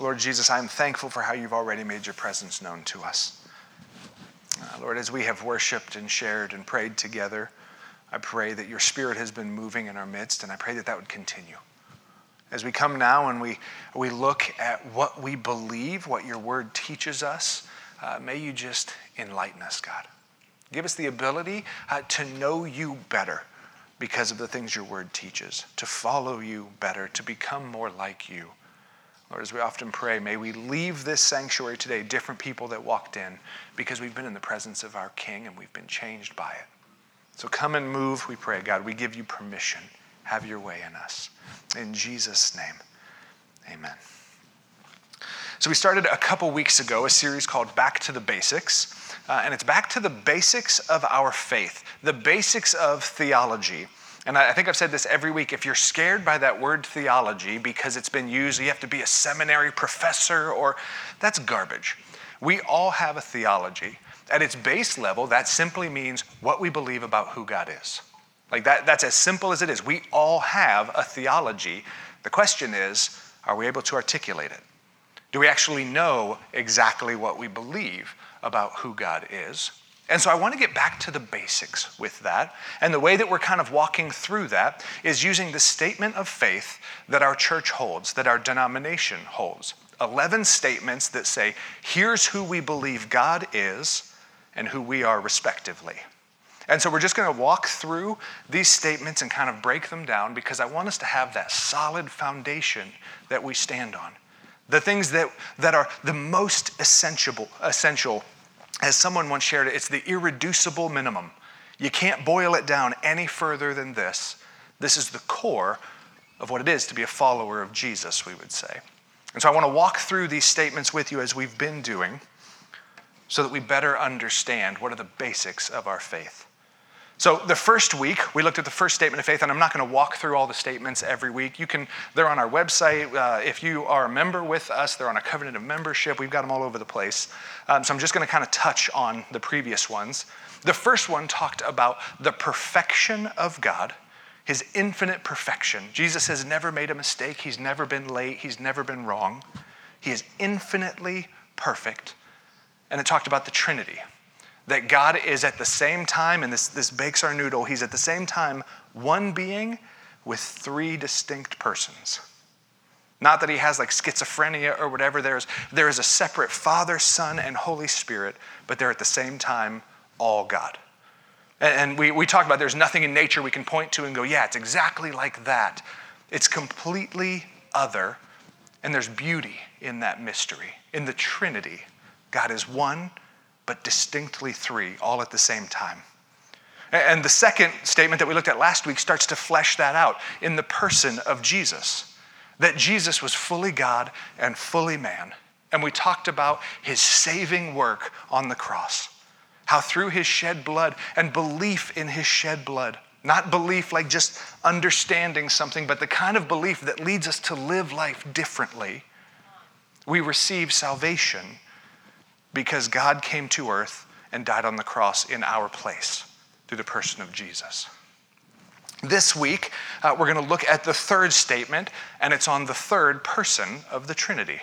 Lord Jesus, I'm thankful for how you've already made your presence known to us. Uh, Lord, as we have worshiped and shared and prayed together, I pray that your spirit has been moving in our midst, and I pray that that would continue. As we come now and we, we look at what we believe, what your word teaches us, uh, may you just enlighten us, God. Give us the ability uh, to know you better because of the things your word teaches, to follow you better, to become more like you. Lord, as we often pray, may we leave this sanctuary today different people that walked in because we've been in the presence of our King and we've been changed by it. So come and move, we pray, God. We give you permission. Have your way in us. In Jesus' name, amen. So we started a couple weeks ago a series called Back to the Basics. Uh, and it's back to the basics of our faith, the basics of theology. And I think I've said this every week. If you're scared by that word theology because it's been used, you have to be a seminary professor, or that's garbage. We all have a theology. At its base level, that simply means what we believe about who God is. Like that, that's as simple as it is. We all have a theology. The question is, are we able to articulate it? Do we actually know exactly what we believe about who God is? And so I want to get back to the basics with that. And the way that we're kind of walking through that is using the statement of faith that our church holds, that our denomination holds. 11 statements that say, here's who we believe God is and who we are respectively. And so we're just going to walk through these statements and kind of break them down because I want us to have that solid foundation that we stand on. The things that, that are the most essential, essential as someone once shared it, it's the irreducible minimum. You can't boil it down any further than this. This is the core of what it is to be a follower of Jesus, we would say. And so I want to walk through these statements with you as we've been doing so that we better understand what are the basics of our faith. So the first week, we looked at the first statement of faith, and I'm not going to walk through all the statements every week. You can, they're on our website. Uh, if you are a member with us, they're on a covenant of membership. We've got them all over the place. Um, so I'm just going to kind of touch on the previous ones. The first one talked about the perfection of God, his infinite perfection. Jesus has never made a mistake, he's never been late, he's never been wrong. He is infinitely perfect. And it talked about the Trinity that God is at the same time, and this, this bakes our noodle, he's at the same time one being with three distinct persons. Not that he has like schizophrenia or whatever, there's, there is a separate Father, Son, and Holy Spirit, but they're at the same time all God. And, and we, we talk about there's nothing in nature we can point to and go, yeah, it's exactly like that. It's completely other, and there's beauty in that mystery, in the Trinity. God is one but distinctly three, all at the same time. And the second statement that we looked at last week starts to flesh that out in the person of Jesus that Jesus was fully God and fully man. And we talked about his saving work on the cross. How through his shed blood and belief in his shed blood, not belief like just understanding something, but the kind of belief that leads us to live life differently, we receive salvation because God came to earth and died on the cross in our place through the person of Jesus. This week, uh, we're going to look at the third statement, and it's on the third person of the Trinity.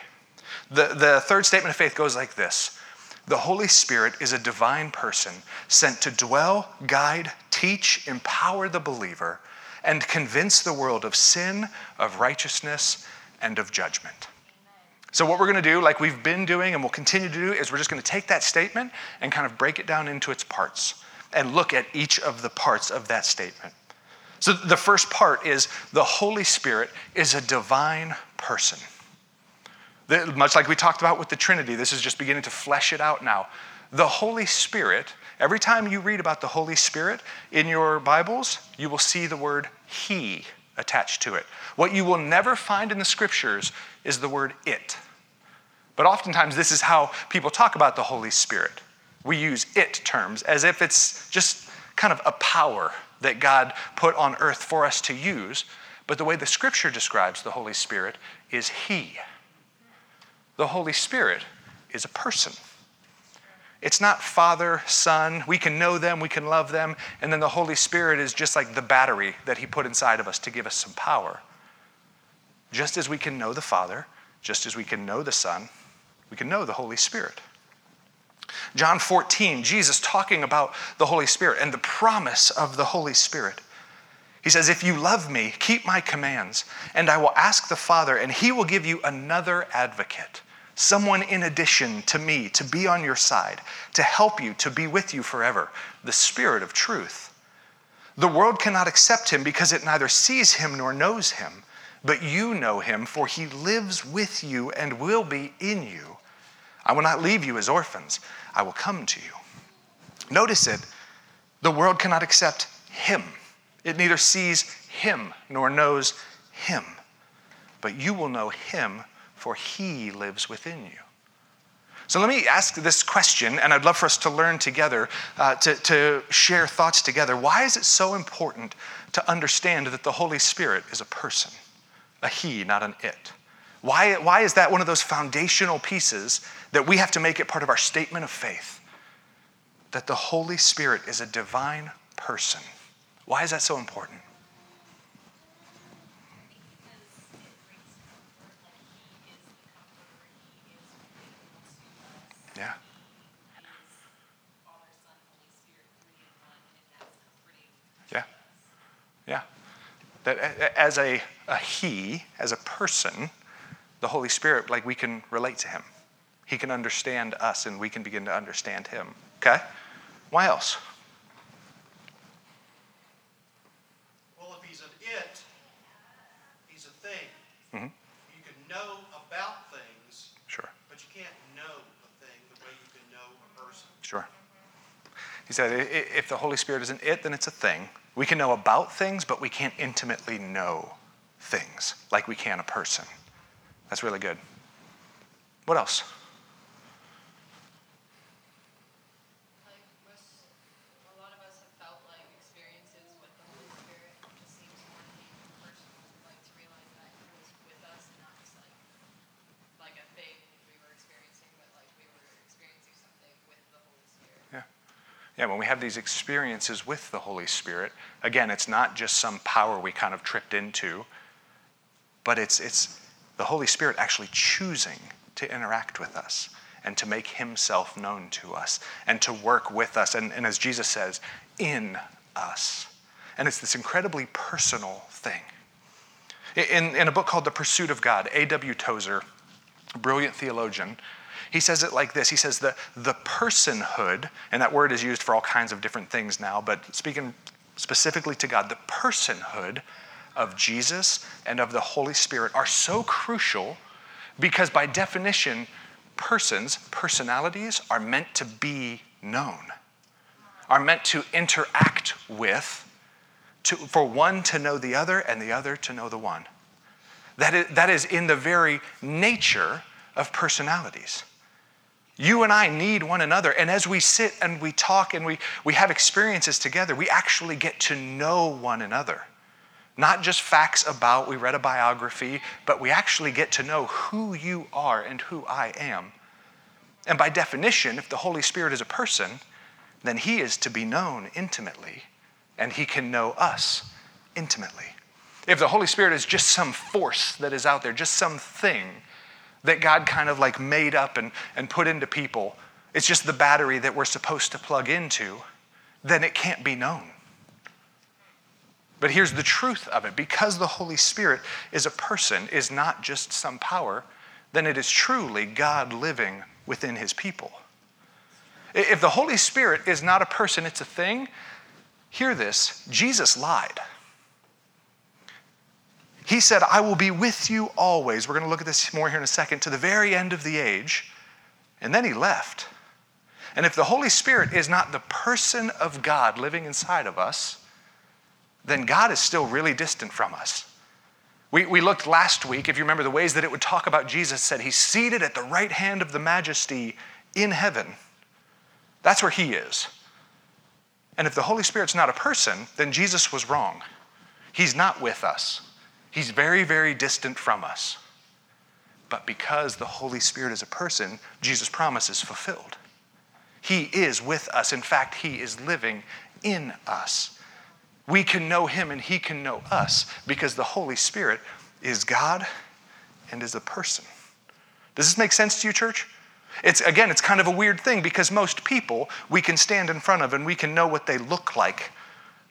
The, the third statement of faith goes like this The Holy Spirit is a divine person sent to dwell, guide, teach, empower the believer, and convince the world of sin, of righteousness, and of judgment. So, what we're going to do, like we've been doing and we'll continue to do, is we're just going to take that statement and kind of break it down into its parts and look at each of the parts of that statement. So, the first part is the Holy Spirit is a divine person. The, much like we talked about with the Trinity, this is just beginning to flesh it out now. The Holy Spirit, every time you read about the Holy Spirit in your Bibles, you will see the word He attached to it. What you will never find in the scriptures is the word it. But oftentimes, this is how people talk about the Holy Spirit. We use it terms as if it's just kind of a power that God put on earth for us to use. But the way the scripture describes the Holy Spirit is He. The Holy Spirit is a person. It's not Father, Son. We can know them, we can love them, and then the Holy Spirit is just like the battery that He put inside of us to give us some power. Just as we can know the Father, just as we can know the Son, we can know the Holy Spirit. John 14, Jesus talking about the Holy Spirit and the promise of the Holy Spirit. He says, If you love me, keep my commands, and I will ask the Father, and he will give you another advocate, someone in addition to me, to be on your side, to help you, to be with you forever, the Spirit of truth. The world cannot accept him because it neither sees him nor knows him, but you know him, for he lives with you and will be in you. I will not leave you as orphans, I will come to you. Notice it, the world cannot accept him. It neither sees him nor knows him. But you will know him, for he lives within you. So let me ask this question, and I'd love for us to learn together, uh, to, to share thoughts together. Why is it so important to understand that the Holy Spirit is a person, a he, not an it? Why, why is that one of those foundational pieces that we have to make it part of our statement of faith? That the Holy Spirit is a divine person. Why is that so important? Yeah. Yeah. Yeah. That as a, a he, as a person, the Holy Spirit, like we can relate to him. He can understand us and we can begin to understand him. Okay? Why else? Well, if he's an it, he's a thing. Mm-hmm. You can know about things. Sure. But you can't know a thing the way you can know a person. Sure. He said, if the Holy Spirit isn't it, then it's a thing. We can know about things, but we can't intimately know things like we can a person. That's really good. What else? Yeah, Yeah, when we have these experiences with the Holy Spirit, again, it's not just some power we kind of tripped into, but it's, it's the Holy Spirit actually choosing to interact with us and to make himself known to us and to work with us. And, and as Jesus says, in us. And it's this incredibly personal thing. In, in a book called The Pursuit of God, A.W. Tozer, brilliant theologian, he says it like this He says, the, the personhood, and that word is used for all kinds of different things now, but speaking specifically to God, the personhood of Jesus and of the Holy Spirit are so crucial because, by definition, persons, personalities, are meant to be known, are meant to interact with, to, for one to know the other and the other to know the one. That is, that is in the very nature of personalities. You and I need one another. And as we sit and we talk and we, we have experiences together, we actually get to know one another. Not just facts about, we read a biography, but we actually get to know who you are and who I am. And by definition, if the Holy Spirit is a person, then he is to be known intimately, and he can know us intimately. If the Holy Spirit is just some force that is out there, just some thing that God kind of like made up and, and put into people, it's just the battery that we're supposed to plug into, then it can't be known. But here's the truth of it because the Holy Spirit is a person, is not just some power, then it is truly God living within his people. If the Holy Spirit is not a person, it's a thing, hear this Jesus lied. He said, I will be with you always. We're going to look at this more here in a second, to the very end of the age. And then he left. And if the Holy Spirit is not the person of God living inside of us, then God is still really distant from us. We, we looked last week, if you remember, the ways that it would talk about Jesus said he's seated at the right hand of the majesty in heaven. That's where he is. And if the Holy Spirit's not a person, then Jesus was wrong. He's not with us, he's very, very distant from us. But because the Holy Spirit is a person, Jesus' promise is fulfilled. He is with us. In fact, he is living in us we can know him and he can know us because the Holy Spirit is God and is a person. Does this make sense to you, church? It's again, it's kind of a weird thing because most people we can stand in front of and we can know what they look like.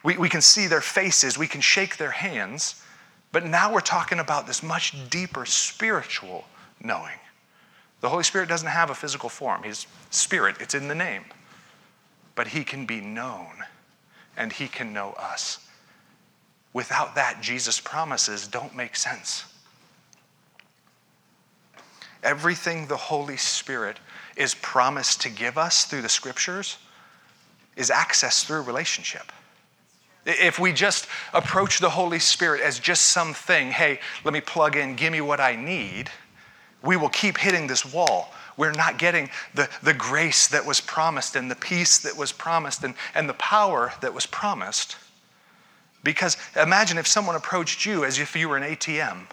We, we can see their faces, we can shake their hands. But now we're talking about this much deeper spiritual knowing. The Holy Spirit doesn't have a physical form, He's spirit, it's in the name. But He can be known and He can know us. Without that, Jesus' promises don't make sense. Everything the Holy Spirit is promised to give us through the scriptures is access through relationship. If we just approach the Holy Spirit as just something, hey, let me plug in, give me what I need, we will keep hitting this wall. We're not getting the, the grace that was promised and the peace that was promised and, and the power that was promised. Because imagine if someone approached you as if you were an ATM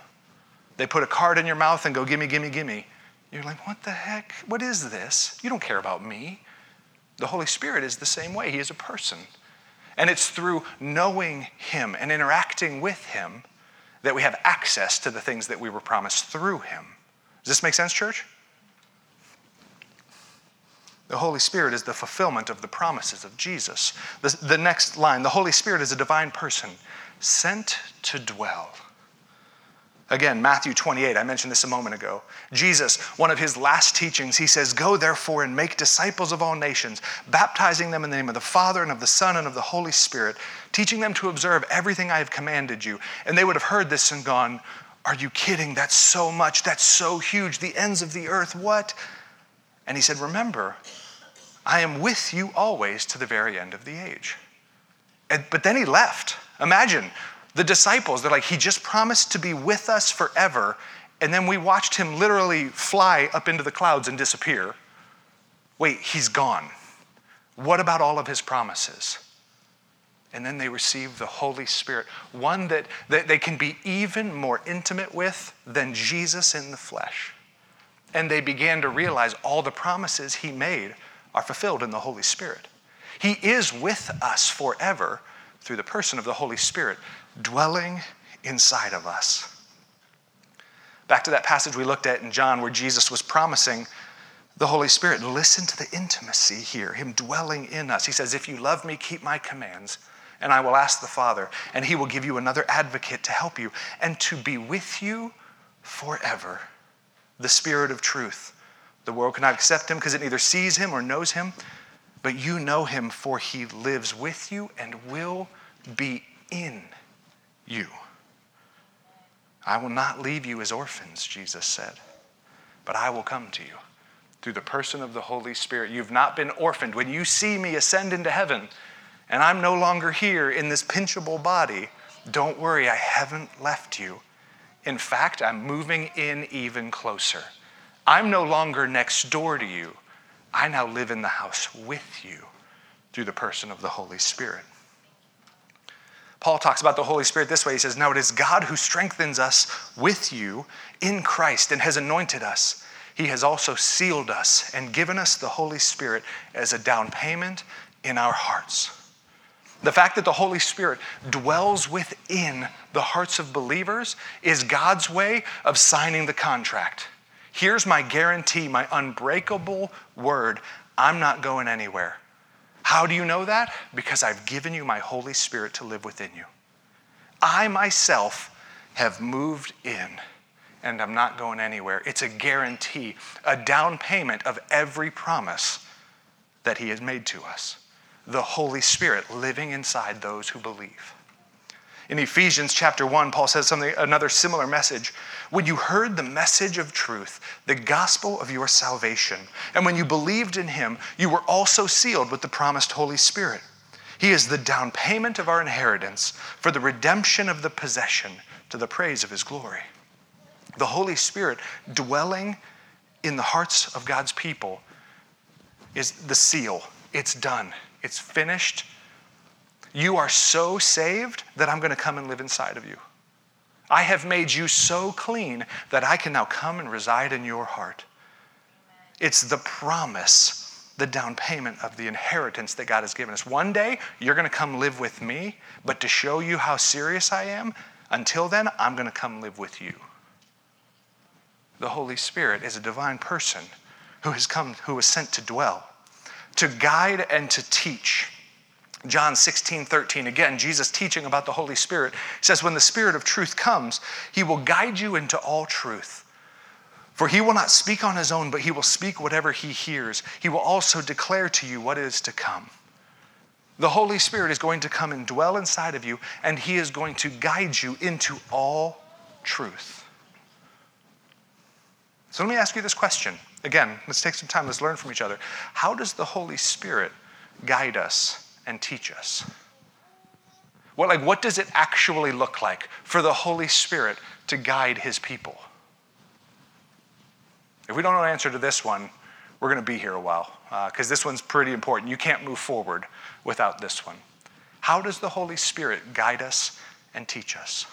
they put a card in your mouth and go, gimme, gimme, gimme. You're like, what the heck? What is this? You don't care about me. The Holy Spirit is the same way. He is a person. And it's through knowing Him and interacting with Him that we have access to the things that we were promised through Him. Does this make sense, church? The Holy Spirit is the fulfillment of the promises of Jesus. The, the next line the Holy Spirit is a divine person sent to dwell. Again, Matthew 28, I mentioned this a moment ago. Jesus, one of his last teachings, he says, Go therefore and make disciples of all nations, baptizing them in the name of the Father and of the Son and of the Holy Spirit, teaching them to observe everything I have commanded you. And they would have heard this and gone, Are you kidding? That's so much. That's so huge. The ends of the earth. What? And he said, Remember, I am with you always to the very end of the age. And, but then he left. Imagine the disciples, they're like, He just promised to be with us forever. And then we watched him literally fly up into the clouds and disappear. Wait, he's gone. What about all of his promises? And then they receive the Holy Spirit, one that, that they can be even more intimate with than Jesus in the flesh. And they began to realize all the promises he made are fulfilled in the Holy Spirit. He is with us forever through the person of the Holy Spirit dwelling inside of us. Back to that passage we looked at in John where Jesus was promising the Holy Spirit. Listen to the intimacy here, Him dwelling in us. He says, If you love me, keep my commands, and I will ask the Father, and He will give you another advocate to help you and to be with you forever. The Spirit of truth. The world cannot accept Him because it neither sees Him or knows Him, but you know Him, for He lives with you and will be in you. I will not leave you as orphans, Jesus said, but I will come to you through the person of the Holy Spirit. You've not been orphaned. When you see me ascend into heaven and I'm no longer here in this pinchable body, don't worry, I haven't left you. In fact, I'm moving in even closer. I'm no longer next door to you. I now live in the house with you through the person of the Holy Spirit. Paul talks about the Holy Spirit this way. He says, Now it is God who strengthens us with you in Christ and has anointed us. He has also sealed us and given us the Holy Spirit as a down payment in our hearts. The fact that the Holy Spirit dwells within the hearts of believers is God's way of signing the contract. Here's my guarantee, my unbreakable word I'm not going anywhere. How do you know that? Because I've given you my Holy Spirit to live within you. I myself have moved in and I'm not going anywhere. It's a guarantee, a down payment of every promise that He has made to us. The Holy Spirit living inside those who believe. In Ephesians chapter 1, Paul says something, another similar message. When you heard the message of truth, the gospel of your salvation, and when you believed in him, you were also sealed with the promised Holy Spirit. He is the down payment of our inheritance for the redemption of the possession to the praise of his glory. The Holy Spirit dwelling in the hearts of God's people is the seal. It's done, it's finished, you are so saved that I'm going to come and live inside of you. I have made you so clean that I can now come and reside in your heart. It's the promise, the down payment of the inheritance that God has given us. One day, you're going to come live with me, but to show you how serious I am, until then, I'm going to come live with you. the Holy Spirit is a divine person who has come, who was sent to dwell, to guide and to teach. John 16, 13, again, Jesus teaching about the Holy Spirit says, When the Spirit of truth comes, he will guide you into all truth. For he will not speak on his own, but he will speak whatever he hears. He will also declare to you what is to come. The Holy Spirit is going to come and dwell inside of you, and he is going to guide you into all truth. So let me ask you this question. Again, let's take some time, let's learn from each other. How does the Holy Spirit guide us and teach us? What, like, what does it actually look like for the Holy Spirit to guide his people? If we don't know the answer to this one, we're going to be here a while because uh, this one's pretty important. You can't move forward without this one. How does the Holy Spirit guide us and teach us?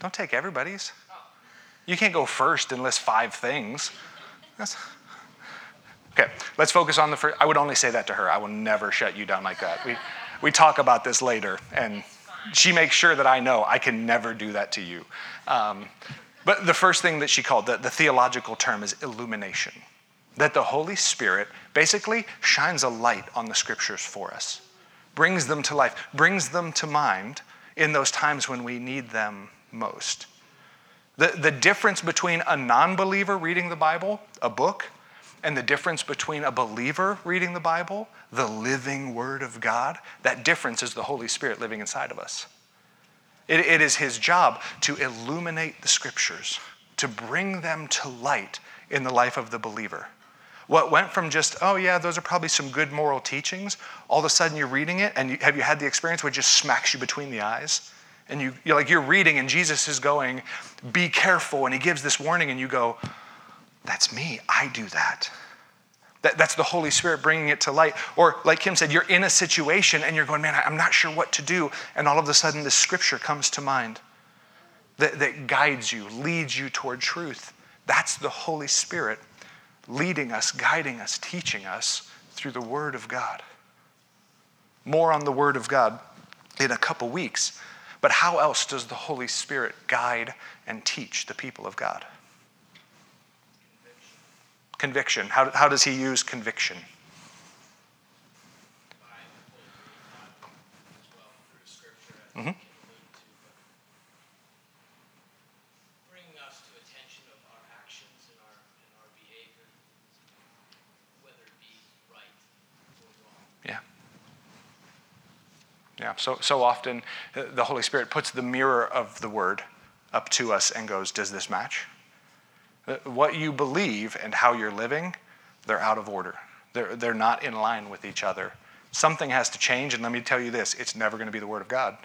Don't take everybody's. You can't go first and list five things. That's... Okay, let's focus on the first. I would only say that to her. I will never shut you down like that. We, we talk about this later, and she makes sure that I know I can never do that to you. Um, but the first thing that she called, the, the theological term is illumination. That the Holy Spirit basically shines a light on the scriptures for us, brings them to life, brings them to mind in those times when we need them most. The, the difference between a non believer reading the Bible, a book, and the difference between a believer reading the Bible, the living Word of God, that difference is the Holy Spirit living inside of us. It, it is His job to illuminate the Scriptures, to bring them to light in the life of the believer. What went from just, oh yeah, those are probably some good moral teachings, all of a sudden you're reading it, and you, have you had the experience where it just smacks you between the eyes? And you, you're like you're reading and jesus is going be careful and he gives this warning and you go that's me. I do that. that that's the holy spirit bringing it to light. Or like kim said you're in a situation and you're going man i'm not sure what to do and all of a sudden this scripture comes to mind that, that guides you leads you toward truth. That's the holy spirit leading us guiding us teaching us through the word of god. More on the word of god in a couple weeks but how else does the Holy Spirit guide and teach the people of God? Conviction. How, how does he use conviction? Mm-hmm. So, so often uh, the Holy Spirit puts the mirror of the Word up to us and goes, Does this match? Uh, what you believe and how you're living, they're out of order. They're, they're not in line with each other. Something has to change, and let me tell you this it's never going to be the Word of God.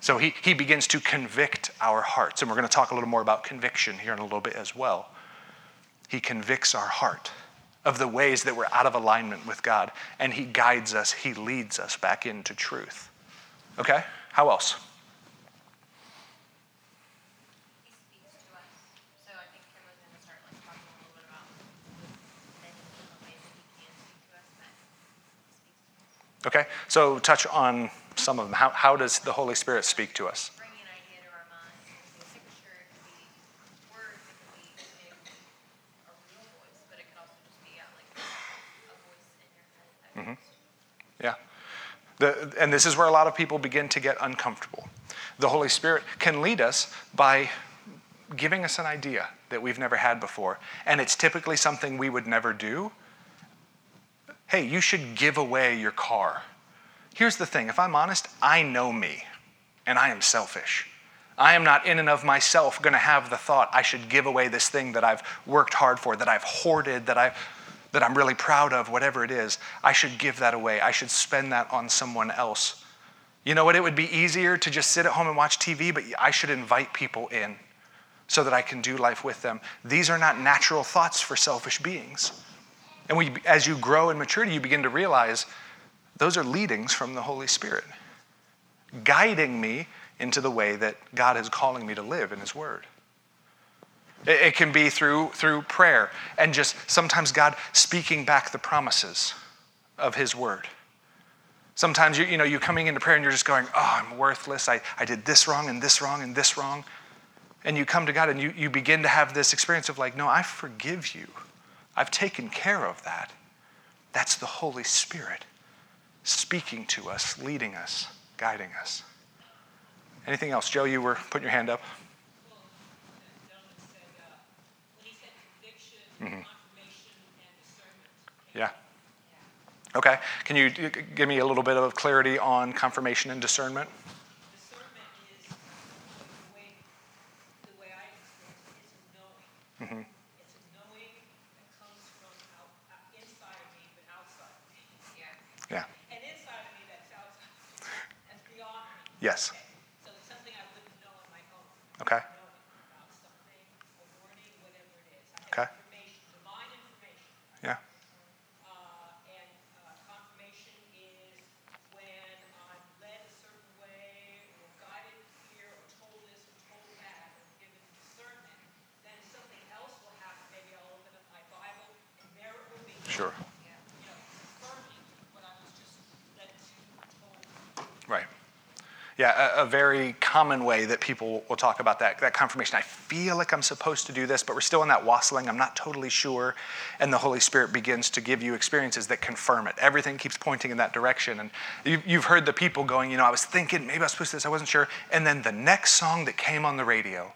So he, he begins to convict our hearts, and we're going to talk a little more about conviction here in a little bit as well. He convicts our heart of the ways that we're out of alignment with God. And He guides us, He leads us back into truth. Okay? How else? Okay, so touch on some of them. How, how does the Holy Spirit speak to us? The, and this is where a lot of people begin to get uncomfortable. The Holy Spirit can lead us by giving us an idea that we've never had before, and it's typically something we would never do. Hey, you should give away your car. Here's the thing if I'm honest, I know me, and I am selfish. I am not in and of myself going to have the thought I should give away this thing that I've worked hard for, that I've hoarded, that I've that I'm really proud of, whatever it is, I should give that away. I should spend that on someone else. You know what? It would be easier to just sit at home and watch TV, but I should invite people in so that I can do life with them. These are not natural thoughts for selfish beings. And we, as you grow in maturity, you begin to realize those are leadings from the Holy Spirit, guiding me into the way that God is calling me to live in His Word. It, can be through, through prayer and just sometimes God speaking back the promises of His Word. Sometimes you, you know, you're coming into prayer and you're just going, oh, I'm worthless. I, I did this wrong and this wrong and this wrong. And you come to God and you, you begin to have this experience of like, no, I forgive you. I've taken care of that. That's the Holy Spirit speaking to us, leading us, guiding us. Anything else? Joe, you were putting your hand up. Mm-hmm. Yeah. Okay. Can you give me a little bit of clarity on confirmation and discernment? Discernment is the way, the way I experience it is knowing. Mm-hmm. It's a knowing that comes from out, uh, inside of me, but outside of me. Yeah. Yeah. And inside of me that's outside, that's beyond me. Yes. Okay. So it's something I wouldn't know on my own. Okay. Knowing about something, a warning, whatever it is. I have Okay. Information, divine information. Yeah. Uh, and uh, confirmation is when I'm led a certain way, or guided here, or told this, or told that, or given discernment, then something else will happen. Maybe I'll open up my Bible, and there it will be. Sure. You know, confirming what I was just led to, told. Right. Yeah, a, a, very common way that people will talk about that, that confirmation. I feel like I'm supposed to do this, but we're still in that wassailing. I'm not totally sure. And the Holy Spirit begins to give you experiences that confirm it. Everything keeps pointing in that direction. And you, you've heard the people going, you know, I was thinking, maybe I was supposed to do this, I wasn't sure. And then the next song that came on the radio,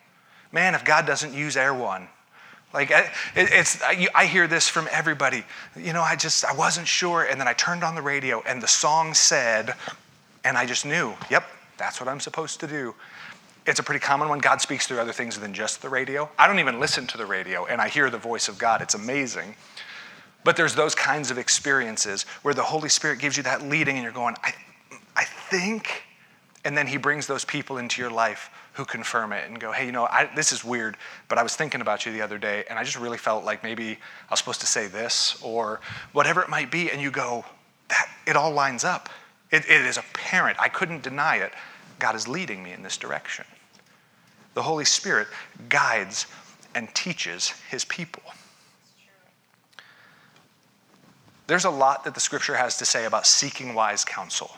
man, if God doesn't use Air One, like it's, I hear this from everybody. You know, I just I wasn't sure, and then I turned on the radio, and the song said, and I just knew, yep, that's what I'm supposed to do. It's a pretty common one. God speaks through other things than just the radio. I don't even listen to the radio and I hear the voice of God. It's amazing. But there's those kinds of experiences where the Holy Spirit gives you that leading and you're going, I, I think. And then He brings those people into your life who confirm it and go, hey, you know, I, this is weird, but I was thinking about you the other day and I just really felt like maybe I was supposed to say this or whatever it might be. And you go, that, it all lines up. It, it is apparent. I couldn't deny it. God is leading me in this direction. The Holy Spirit guides and teaches his people. There's a lot that the scripture has to say about seeking wise counsel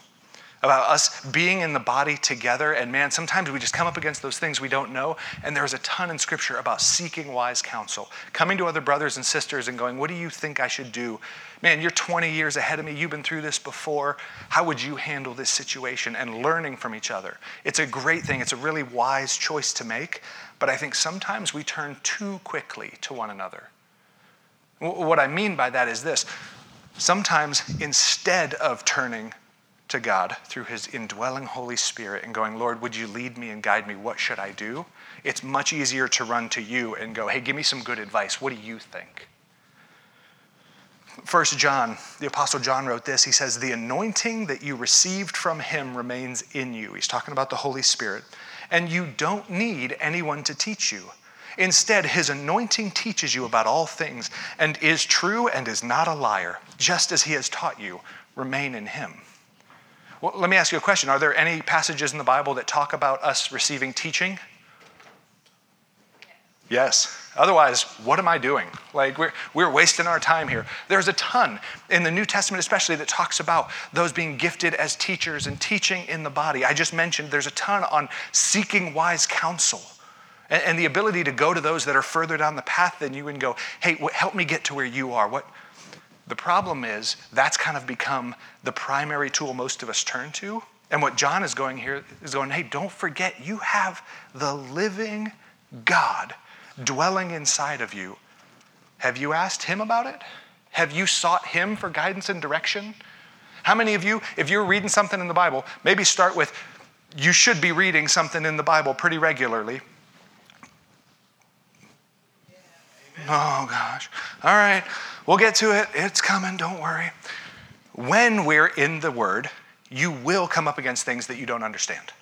about us being in the body together. And man, sometimes we just come up against those things we don't know. And there's a ton in scripture about seeking wise counsel, coming to other brothers and sisters and going, What do you think I should do? Man, you're 20 years ahead of me. You've been through this before. How would you handle this situation? And learning from each other. It's a great thing. It's a really wise choice to make. But I think sometimes we turn too quickly to one another. What I mean by that is this sometimes instead of turning to God through his indwelling Holy Spirit and going, Lord, would you lead me and guide me? What should I do? It's much easier to run to you and go, hey, give me some good advice. What do you think? First John, the Apostle John wrote this. He says, The anointing that you received from him remains in you. He's talking about the Holy Spirit. And you don't need anyone to teach you. Instead, his anointing teaches you about all things and is true and is not a liar. Just as he has taught you, remain in him. Well, let me ask you a question. Are there any passages in the Bible that talk about us receiving teaching? Yes. Otherwise, what am I doing? Like, we're, we're wasting our time here. There's a ton in the New Testament, especially, that talks about those being gifted as teachers and teaching in the body. I just mentioned there's a ton on seeking wise counsel and, and the ability to go to those that are further down the path than you and go, hey, help me get to where you are. What, the problem is that's kind of become the primary tool most of us turn to. And what John is going here is going, hey, don't forget you have the living God dwelling inside of you. Have you asked him about it? Have you sought him for guidance and direction? How many of you, if you're reading something in the Bible, maybe start with you should be reading something in the Bible pretty regularly. Oh gosh. All right. We'll get to it. It's coming. Don't worry. When we're in the Word, you will come up against things that you don't understand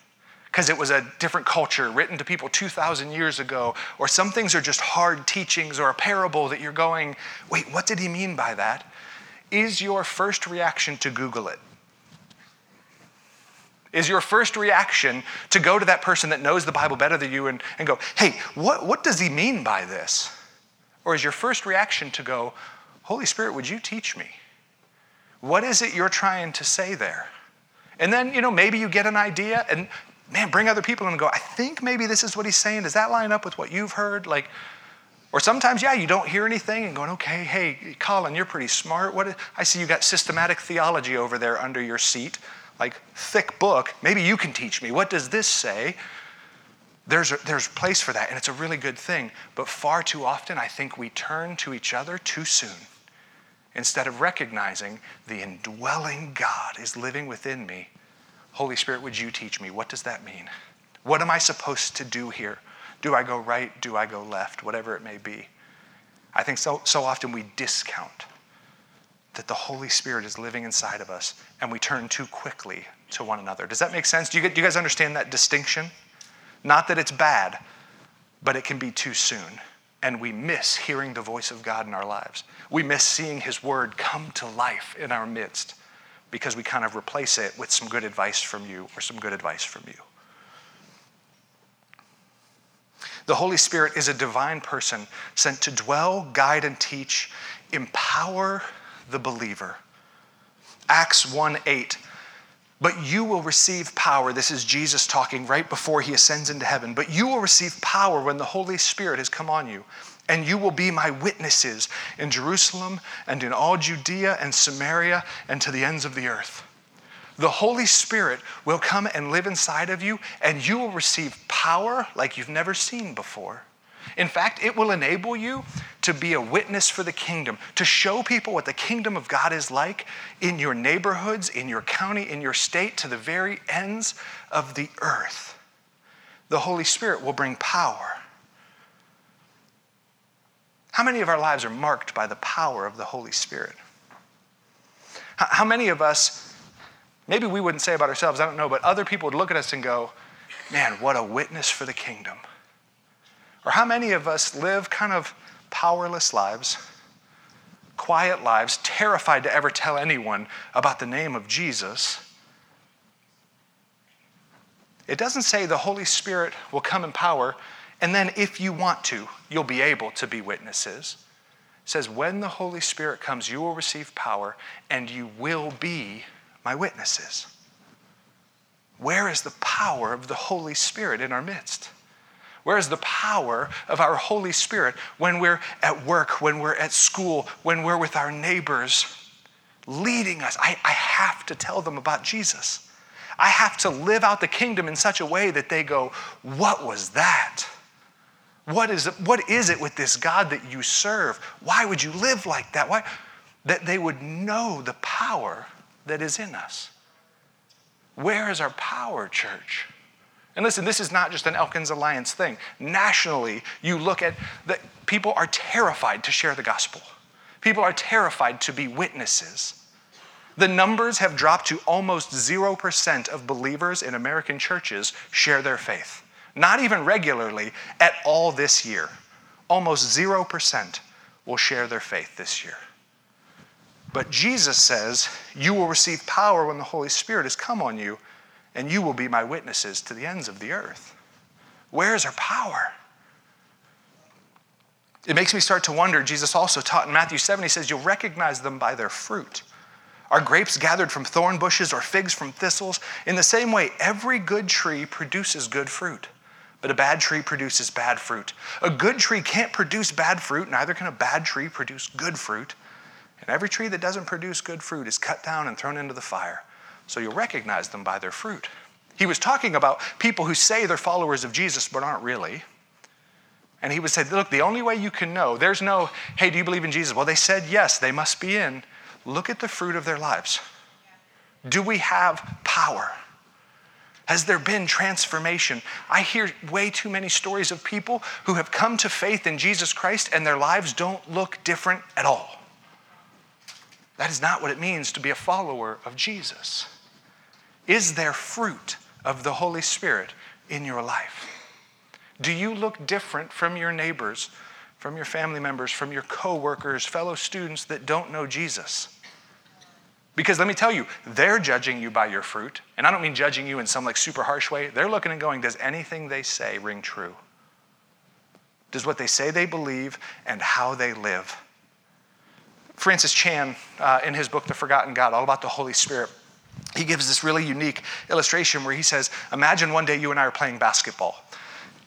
because it was a different culture written to people 2,000 years ago, or some things are just hard teachings or a parable that you're going, wait, what did he mean by that? Is your first reaction to Google it? Is your first reaction to go to that person that knows the Bible better than you and, and go, hey, what, what does he mean by this? Or is your first reaction to go, Holy Spirit, would you teach me? What is it you're trying to say there? And then, you know, maybe you get an idea, and man, bring other people in and go, I think maybe this is what he's saying. Does that line up with what you've heard? Like, or sometimes, yeah, you don't hear anything and going, okay, hey, Colin, you're pretty smart. What is, I see you got systematic theology over there under your seat, like thick book. Maybe you can teach me. What does this say? There's a, there's place for that, and it's a really good thing. But far too often, I think we turn to each other too soon instead of recognizing the indwelling God is living within me Holy Spirit, would you teach me? What does that mean? What am I supposed to do here? Do I go right? Do I go left? Whatever it may be. I think so, so often we discount that the Holy Spirit is living inside of us and we turn too quickly to one another. Does that make sense? Do you, do you guys understand that distinction? Not that it's bad, but it can be too soon. And we miss hearing the voice of God in our lives. We miss seeing His word come to life in our midst because we kind of replace it with some good advice from you or some good advice from you. The Holy Spirit is a divine person sent to dwell, guide, and teach, empower the believer. Acts 1 8. But you will receive power. This is Jesus talking right before he ascends into heaven. But you will receive power when the Holy Spirit has come on you and you will be my witnesses in Jerusalem and in all Judea and Samaria and to the ends of the earth. The Holy Spirit will come and live inside of you, and you will receive power like you've never seen before. In fact, it will enable you to be a witness for the kingdom, to show people what the kingdom of God is like in your neighborhoods, in your county, in your state, to the very ends of the earth. The Holy Spirit will bring power. How many of our lives are marked by the power of the Holy Spirit? How many of us, maybe we wouldn't say about ourselves, I don't know, but other people would look at us and go, man, what a witness for the kingdom? Or how many of us live kind of powerless lives, quiet lives, terrified to ever tell anyone about the name of Jesus? It doesn't say the Holy Spirit will come in power and then, if you want to, you'll be able to be witnesses. It says, When the Holy Spirit comes, you will receive power, and you will be my witnesses. Where is the power of the Holy Spirit in our midst? Where is the power of our Holy Spirit when we're at work, when we're at school, when we're with our neighbors, leading us? I, I have to tell them about Jesus. I have to live out the kingdom in such a way that they go, What was that? What is what is it with this God that you serve? Why would you live like that? Why? That they would know the power that is in us. Where is our power, church? And listen, this is not just an Elkins Alliance thing. Nationally, you look at that people are terrified to share the gospel. People are terrified to be witnesses. The numbers have dropped to almost 0% of believers in American churches share their faith not even regularly, at all this year. Almost 0% will share their faith this year. But Jesus says, You will receive power when the Holy Spirit has come on you, and you will be my witnesses to the ends of the earth. Where is our power? It makes me start to wonder. Jesus also taught in Matthew 7, he says, You'll recognize them by their fruit. Are grapes gathered from thorn bushes or figs from thistles? In the same way, every good tree produces good fruit but a bad tree produces bad fruit. A good tree can't produce bad fruit, neither can a bad tree produce good fruit. And every tree that doesn't produce good fruit is cut down and thrown into the fire. So you'll recognize them by their fruit. He was talking about people who say they're followers of Jesus but aren't really. And he would say, Look, the only way you can know, there's no, hey, do you believe in Jesus? Well, they said yes, they must be in. Look at the fruit of their lives. Do we have power? Has there been transformation? I hear way too many stories of people who have come to faith in Jesus Christ and their lives don't look different at all. That is not what it means to be a follower of Jesus. Is there fruit of the Holy Spirit in your life? Do you look different from your neighbors, from your family members, from your coworkers, fellow students that don't know Jesus? Because let me tell you, they're judging you by your fruit. And I don't mean judging you in some like super harsh way. They're looking and going, does anything they say ring true? Does what they say they believe and how they live? Francis Chan, uh, in his book, The Forgotten God, all about the Holy Spirit, he gives this really unique illustration where he says, Imagine one day you and I are playing basketball.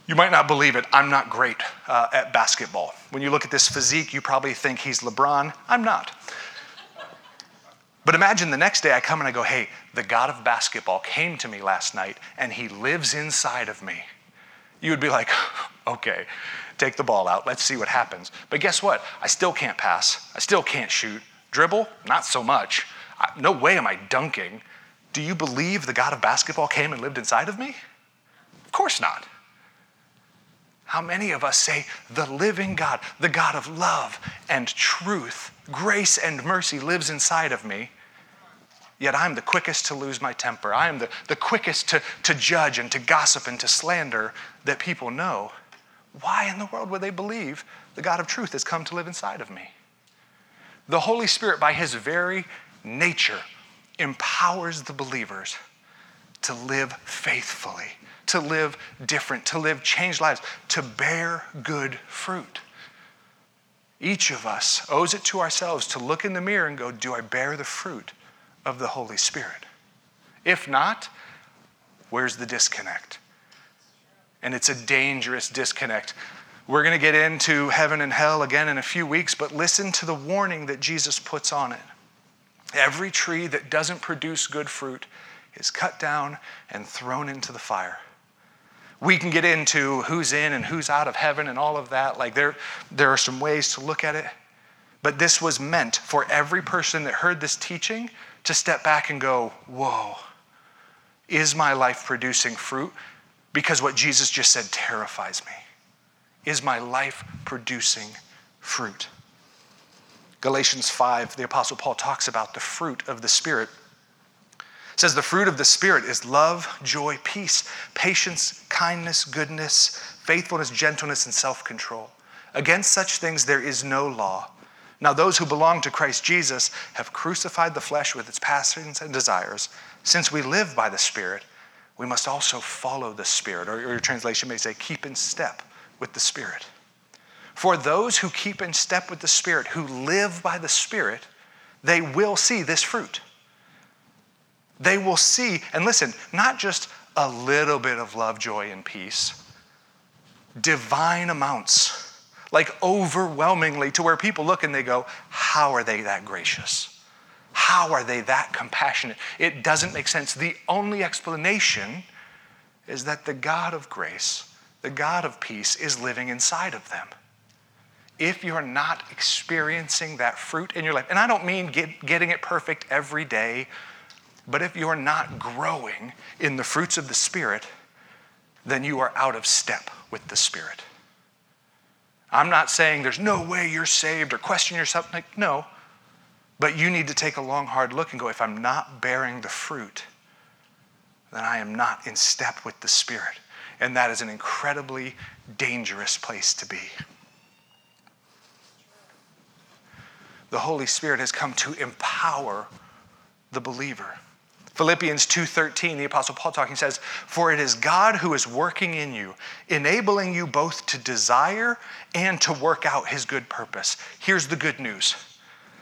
You might not believe it, I'm not great uh, at basketball. When you look at this physique, you probably think he's LeBron. I'm not. But imagine the next day I come and I go, hey, the God of basketball came to me last night and he lives inside of me. You would be like, okay, take the ball out, let's see what happens. But guess what? I still can't pass, I still can't shoot. Dribble? Not so much. No way am I dunking. Do you believe the God of basketball came and lived inside of me? Of course not. How many of us say, the living God, the God of love and truth, grace and mercy lives inside of me? Yet I'm the quickest to lose my temper. I am the, the quickest to, to judge and to gossip and to slander that people know. Why in the world would they believe the God of truth has come to live inside of me? The Holy Spirit, by his very nature, empowers the believers to live faithfully, to live different, to live changed lives, to bear good fruit. Each of us owes it to ourselves to look in the mirror and go, Do I bear the fruit of the Holy Spirit? If not, where's the disconnect? And it's a dangerous disconnect. We're going to get into heaven and hell again in a few weeks, but listen to the warning that Jesus puts on it. Every tree that doesn't produce good fruit is cut down and thrown into the fire. We can get into who's in and who's out of heaven and all of that. Like there, there are some ways to look at it. But this was meant for every person that heard this teaching to step back and go, Whoa, is my life producing fruit? Because what Jesus just said terrifies me. Is my life producing fruit? Galatians 5, the Apostle Paul talks about the fruit of the Spirit. It says, The fruit of the Spirit is love, joy, peace, patience, kindness, goodness, faithfulness, gentleness, and self control. Against such things there is no law. Now, those who belong to Christ Jesus have crucified the flesh with its passions and desires. Since we live by the Spirit, we must also follow the Spirit, or your translation may say, keep in step with the Spirit. For those who keep in step with the Spirit, who live by the Spirit, they will see this fruit. They will see, and listen, not just a little bit of love, joy, and peace, divine amounts like overwhelmingly, to where people look and they go, How are they that gracious? How are they that compassionate? It doesn't make sense. The only explanation is that the God of grace, the God of peace, is living inside of them. If you're not experiencing that fruit in your life, and I don't mean get, getting it perfect every day, but if you're not growing in the fruits of the Spirit, then you are out of step with the Spirit. I'm not saying there's no way you're saved or question yourself. Like, no. But you need to take a long, hard look and go, if I'm not bearing the fruit, then I am not in step with the Spirit. And that is an incredibly dangerous place to be. The Holy Spirit has come to empower the believer. Philippians 2:13 the apostle Paul talking says for it is God who is working in you enabling you both to desire and to work out his good purpose. Here's the good news.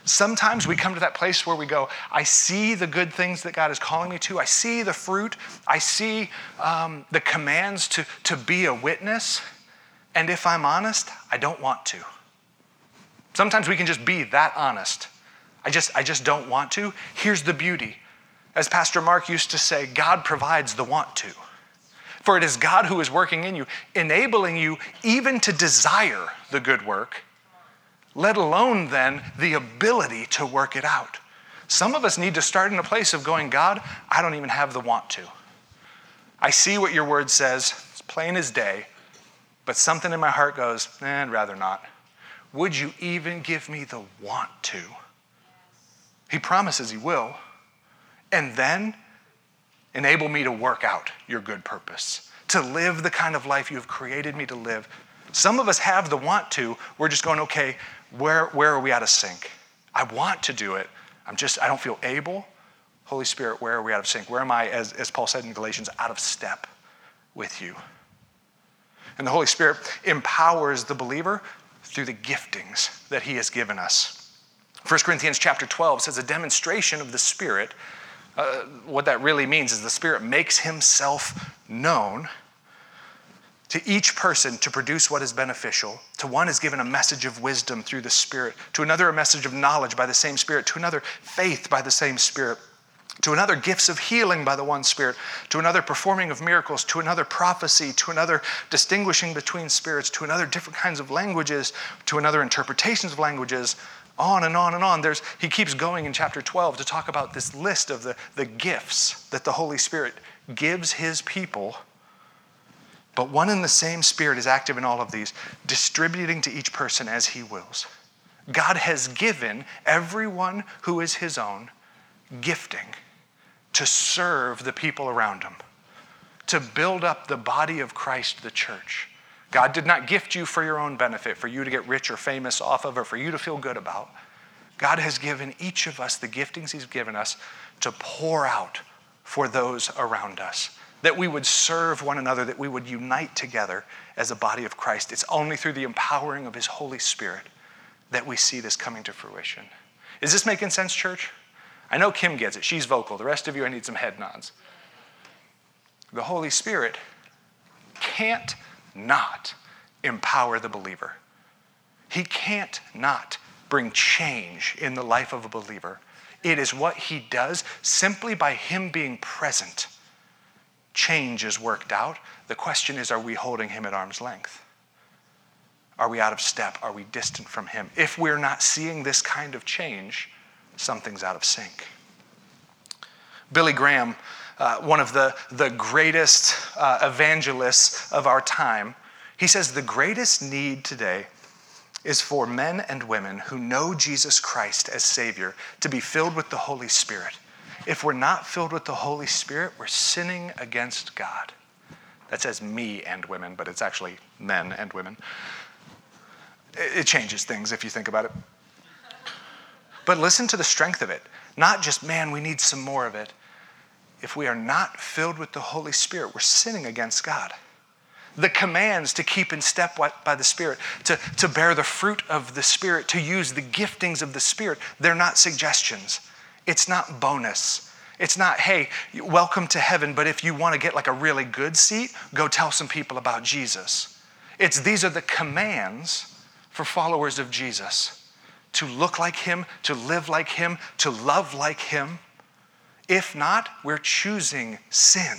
Sometimes we come to that place where we go, I see the good things that God is calling me to. I see the fruit. I see um, the commands to, to be a witness. And if I'm honest, I don't want to. Sometimes we can just be that honest. I just, I just don't want to. Here's the beauty as Pastor Mark used to say, God provides the want to. For it is God who is working in you, enabling you even to desire the good work, let alone then the ability to work it out. Some of us need to start in a place of going, God, I don't even have the want to. I see what your word says, it's plain as day, but something in my heart goes, eh, I'd rather not. Would you even give me the want to? He promises he will. And then, Enable me to work out your good purpose, to live the kind of life you have created me to live. Some of us have the want to. We're just going, okay, where, where are we out of sync? I want to do it. I'm just, I don't feel able. Holy Spirit, where are we out of sync? Where am I, as, as Paul said in Galatians, out of step with you? And the Holy Spirit empowers the believer through the giftings that he has given us. 1 Corinthians chapter 12 says a demonstration of the Spirit. Uh, what that really means is the Spirit makes himself known to each person to produce what is beneficial. To one is given a message of wisdom through the Spirit, to another, a message of knowledge by the same Spirit, to another, faith by the same Spirit to another gifts of healing by the one spirit to another performing of miracles to another prophecy to another distinguishing between spirits to another different kinds of languages to another interpretations of languages on and on and on. There's he keeps going in chapter 12 to talk about this list of the, the gifts that the holy spirit gives his people but one and the same spirit is active in all of these distributing to each person as he wills. God has given everyone who is his own gifting to serve the people around him, to build up the body of Christ, the church. God did not gift you for your own benefit, for you to get rich or famous off of, or for you to feel good about. God has given each of us the giftings He's given us to pour out for those around us, that we would serve one another, that we would unite together as a body of Christ. It's only through the empowering of His Holy Spirit that we see this coming to fruition. Is this making sense, church? I know Kim gets it. She's vocal. The rest of you, I need some head nods. The Holy Spirit can't not empower the believer. He can't not bring change in the life of a believer. It is what he does simply by him being present. Change is worked out. The question is are we holding him at arm's length? Are we out of step? Are we distant from him? If we're not seeing this kind of change, something's out of sync. Billy Graham, uh, one of the, the greatest uh, evangelists of our time, he says the greatest need today is for men and women who know Jesus Christ as Savior to be filled with the Holy Spirit. If we're not filled with the Holy Spirit, we're sinning against God. That says me and women, but it's actually men and women. It changes things if you think about it. But listen to the strength of it. Not just, man, we need some more of it. If we are not filled with the Holy Spirit, we're sinning against God. The commands to keep in step by the Spirit, to, to bear the fruit of the Spirit, to use the giftings of the Spirit, they're not suggestions. It's not bonus. It's not, hey, welcome to heaven, but if you want to get like a really good seat, go tell some people about Jesus. It's these are the commands for followers of Jesus to look like Him, to live like Him, to love like Him. If not, we're choosing sin.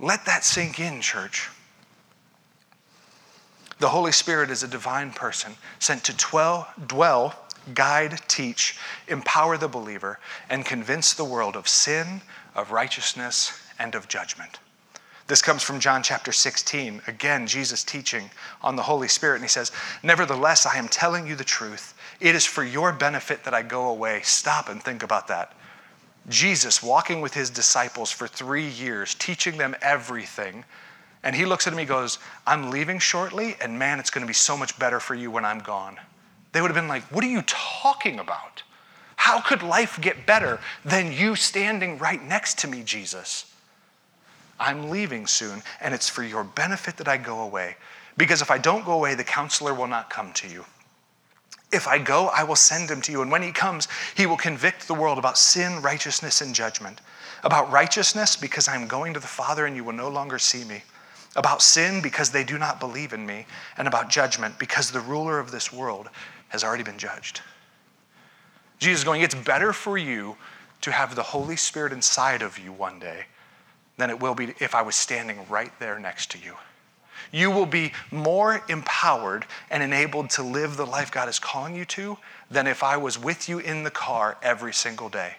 Let that sink in, church. The Holy Spirit is a divine person sent to dwell, dwell, guide, teach, empower the believer, and convince the world of sin, of righteousness, and of judgment. This comes from John chapter 16. Again, Jesus teaching on the Holy Spirit. And he says, Nevertheless, I am telling you the truth. It is for your benefit that I go away. Stop and think about that. Jesus walking with his disciples for three years, teaching them everything. And he looks at him, and goes, I'm leaving shortly, and man, it's going to be so much better for you when I'm gone. They would have been like, What are you talking about? How could life get better than you standing right next to me, Jesus? I'm leaving soon, and it's for your benefit that I go away. Because if I don't go away, the counselor will not come to you. If I go, I will send him to you. And when he comes, he will convict the world about sin, righteousness, and judgment. About righteousness, because I'm going to the Father and you will no longer see me. About sin, because they do not believe in me. And about judgment, because the ruler of this world has already been judged. Jesus is going, It's better for you to have the Holy Spirit inside of you one day than it will be if I was standing right there next to you. You will be more empowered and enabled to live the life God is calling you to than if I was with you in the car every single day.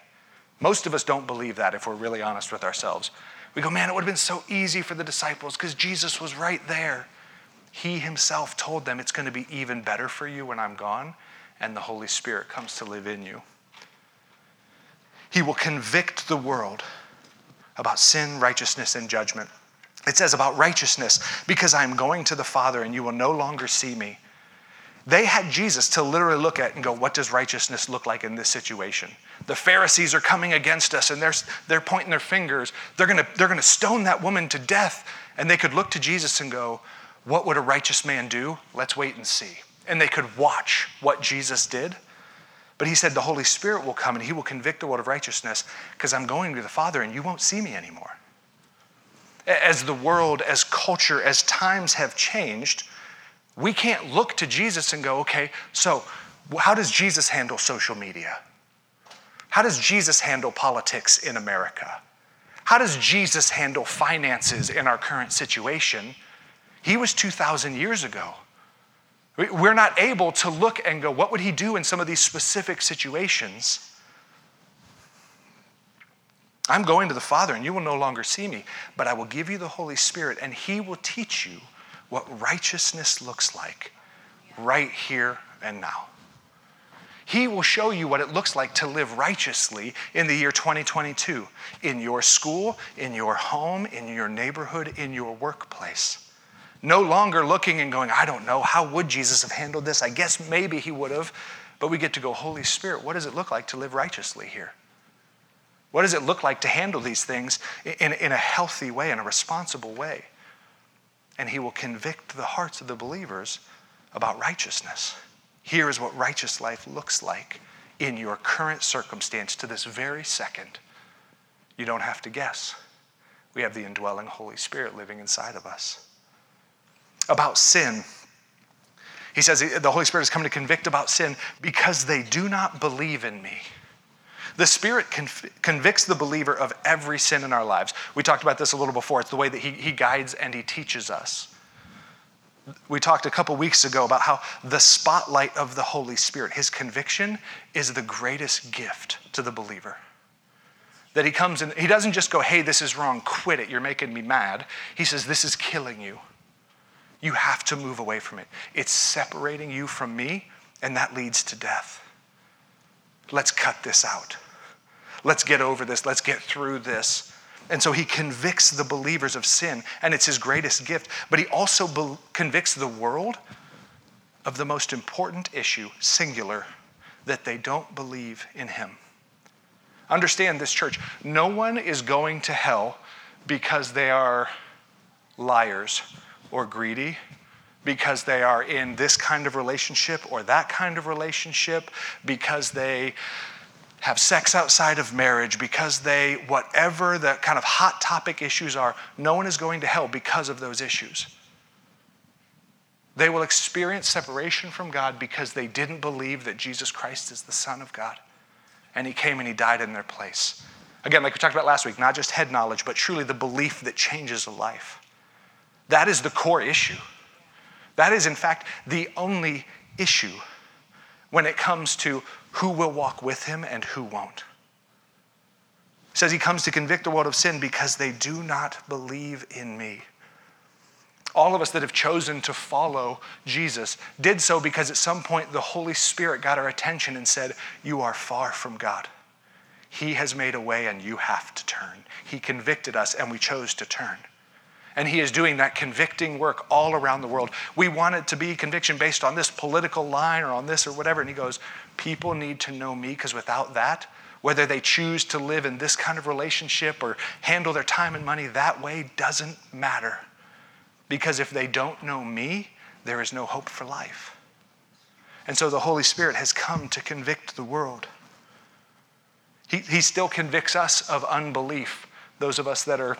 Most of us don't believe that if we're really honest with ourselves. We go, man, it would have been so easy for the disciples because Jesus was right there. He himself told them it's going to be even better for you when I'm gone, and the Holy Spirit comes to live in you. He will convict the world about sin, righteousness, and judgment. It says about righteousness, because I am going to the Father and you will no longer see me. They had Jesus to literally look at and go, What does righteousness look like in this situation? The Pharisees are coming against us and they're, they're pointing their fingers. They're going to they're going to stone that woman to death. And they could look to Jesus and go, What would a righteous man do? Let's wait and see. And they could watch what Jesus did. But he said, The Holy Spirit will come and he will convict the world of righteousness because I'm going to the Father and you won't see me anymore. As the world, as culture, as times have changed, we can't look to Jesus and go, okay, so how does Jesus handle social media? How does Jesus handle politics in America? How does Jesus handle finances in our current situation? He was 2,000 years ago. We're not able to look and go, what would he do in some of these specific situations? I'm going to the Father, and you will no longer see me, but I will give you the Holy Spirit, and he will teach you what righteousness looks like right here and now. He will show you what it looks like to live righteously in the year 2022 in your school, in your home, in your neighborhood, in your workplace. No longer looking and going, I don't know, how would Jesus have handled this? I guess maybe he would have. But we get to go, Holy Spirit, what does it look like to live righteously here? What does it look like to handle these things in, in a healthy way, in a responsible way? and he will convict the hearts of the believers about righteousness. Here is what righteous life looks like in your current circumstance to this very second. You don't have to guess. We have the indwelling Holy Spirit living inside of us. About sin, he says the Holy Spirit has come to convict about sin because they do not believe in me. The Spirit conv- convicts the believer of every sin in our lives. We talked about this a little before. It's the way that He, he guides and He teaches us. We talked a couple weeks ago about how the spotlight of the Holy Spirit, His conviction, is the greatest gift to the believer. That He comes and He doesn't just go, hey, this is wrong, quit it, you're making me mad. He says, this is killing you. You have to move away from it. It's separating you from me, and that leads to death. Let's cut this out. Let's get over this. Let's get through this. And so he convicts the believers of sin, and it's his greatest gift. But he also be- convicts the world of the most important issue, singular, that they don't believe in him. Understand this, church. No one is going to hell because they are liars or greedy, because they are in this kind of relationship or that kind of relationship, because they have sex outside of marriage, because they, whatever the kind of hot topic issues are, no one is going to hell because of those issues. They will experience separation from God because they didn't believe that Jesus Christ is the Son of God. And He came and He died in their place. Again, like we talked about last week, not just head knowledge, but truly the belief that changes a life. That is the core issue. That is, in fact, the only issue when it comes to who will walk with him and who won't. He says he comes to convict the world of sin because they do not believe in me. All of us that have chosen to follow Jesus did so because at some point the Holy Spirit got our attention and said, You are far from God. He has made a way and you have to turn. He convicted us and we chose to turn. And he is doing that convicting work all around the world. We want it to be conviction based on this political line or on this or whatever. And he goes, People need to know me because without that, whether they choose to live in this kind of relationship or handle their time and money that way doesn't matter. Because if they don't know me, there is no hope for life. And so the Holy Spirit has come to convict the world. He, he still convicts us of unbelief, those of us that are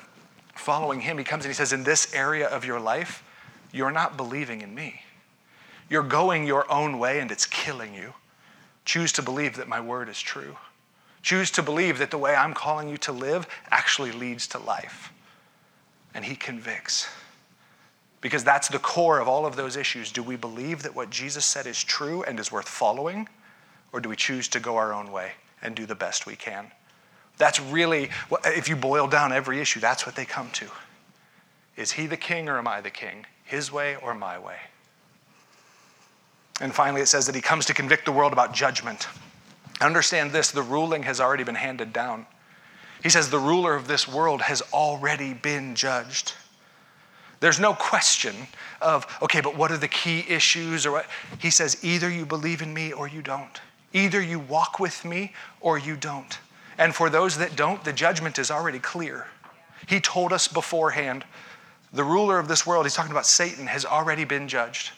following him, he comes and he says, In this area of your life, you're not believing in me. You're going your own way and it's killing you. Choose to believe that my word is true. Choose to believe that the way I'm calling you to live actually leads to life. And he convicts. Because that's the core of all of those issues. Do we believe that what Jesus said is true and is worth following? Or do we choose to go our own way and do the best we can? That's really, if you boil down every issue, that's what they come to. Is he the king or am I the king? His way or my way? And finally, it says that he comes to convict the world about judgment. Understand this the ruling has already been handed down. He says the ruler of this world has already been judged. There's no question of, okay, but what are the key issues or what? He says, either you believe in me or you don't. Either you walk with me or you don't. And for those that don't, the judgment is already clear. He told us beforehand the ruler of this world, he's talking about Satan, has already been judged.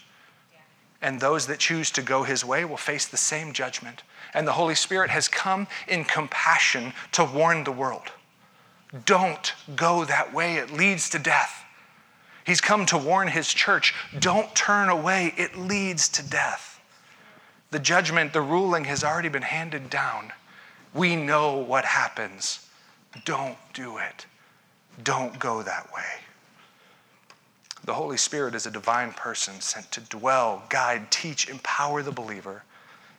And those that choose to go his way will face the same judgment. And the Holy Spirit has come in compassion to warn the world. Don't go that way, it leads to death. He's come to warn his church don't turn away, it leads to death. The judgment, the ruling has already been handed down. We know what happens. Don't do it. Don't go that way. The Holy Spirit is a divine person sent to dwell, guide, teach, empower the believer,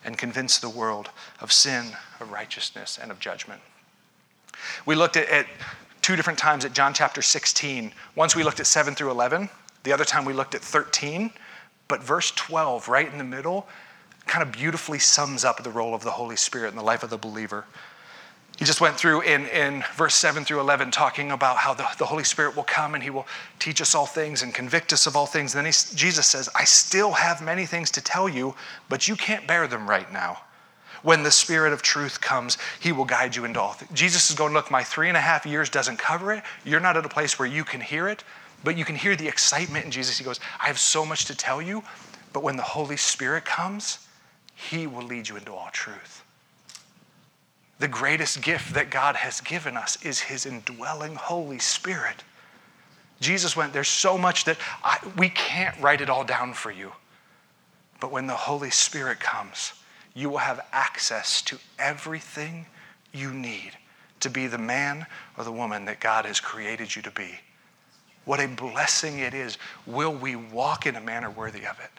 and convince the world of sin, of righteousness, and of judgment. We looked at, at two different times at John chapter 16. Once we looked at 7 through 11, the other time we looked at 13. But verse 12, right in the middle, kind of beautifully sums up the role of the Holy Spirit in the life of the believer. He just went through in, in verse 7 through 11 talking about how the, the Holy Spirit will come and he will teach us all things and convict us of all things. And then he, Jesus says, I still have many things to tell you, but you can't bear them right now. When the Spirit of truth comes, He will guide you into all things. Jesus is going, Look, my three and a half years doesn't cover it. You're not at a place where you can hear it, but you can hear the excitement in Jesus. He goes, I have so much to tell you, but when the Holy Spirit comes, He will lead you into all truth. The greatest gift that God has given us is His indwelling Holy Spirit. Jesus went, There's so much that I, we can't write it all down for you. But when the Holy Spirit comes, you will have access to everything you need to be the man or the woman that God has created you to be. What a blessing it is. Will we walk in a manner worthy of it?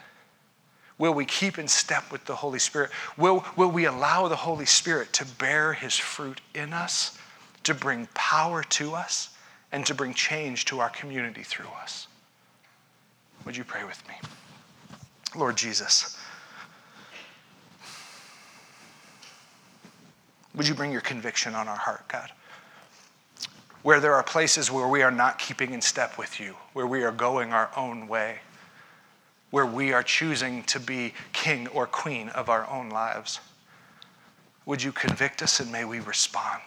Will we keep in step with the Holy Spirit? Will, will we allow the Holy Spirit to bear his fruit in us, to bring power to us, and to bring change to our community through us? Would you pray with me? Lord Jesus, Would you bring your conviction on our heart, God? Where there are places where we are not keeping in step with you, where we are going our own way, where we are choosing to be king or queen of our own lives. Would you convict us and may we respond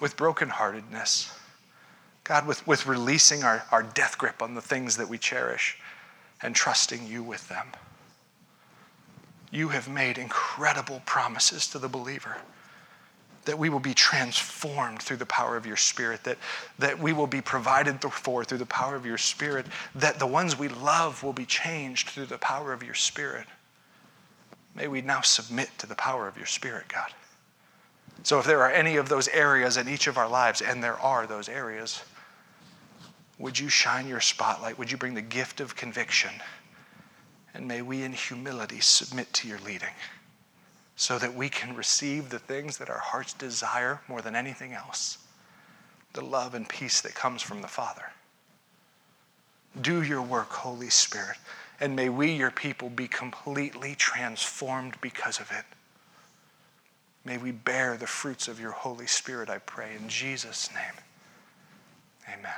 with brokenheartedness? God, with, with releasing our, our death grip on the things that we cherish and trusting you with them you have made incredible promises to the believer that we will be transformed through the power of your spirit that, that we will be provided for through the power of your spirit that the ones we love will be changed through the power of your spirit. May we now submit to the power of your spirit god. So if there are any of those areas in each of our lives and there are those areas would you shine your spotlight? Would you bring the gift of conviction? And may we in humility submit to your leading so that we can receive the things that our hearts desire more than anything else the love and peace that comes from the Father. Do your work, Holy Spirit, and may we, your people, be completely transformed because of it. May we bear the fruits of your Holy Spirit, I pray, in Jesus' name. Amen.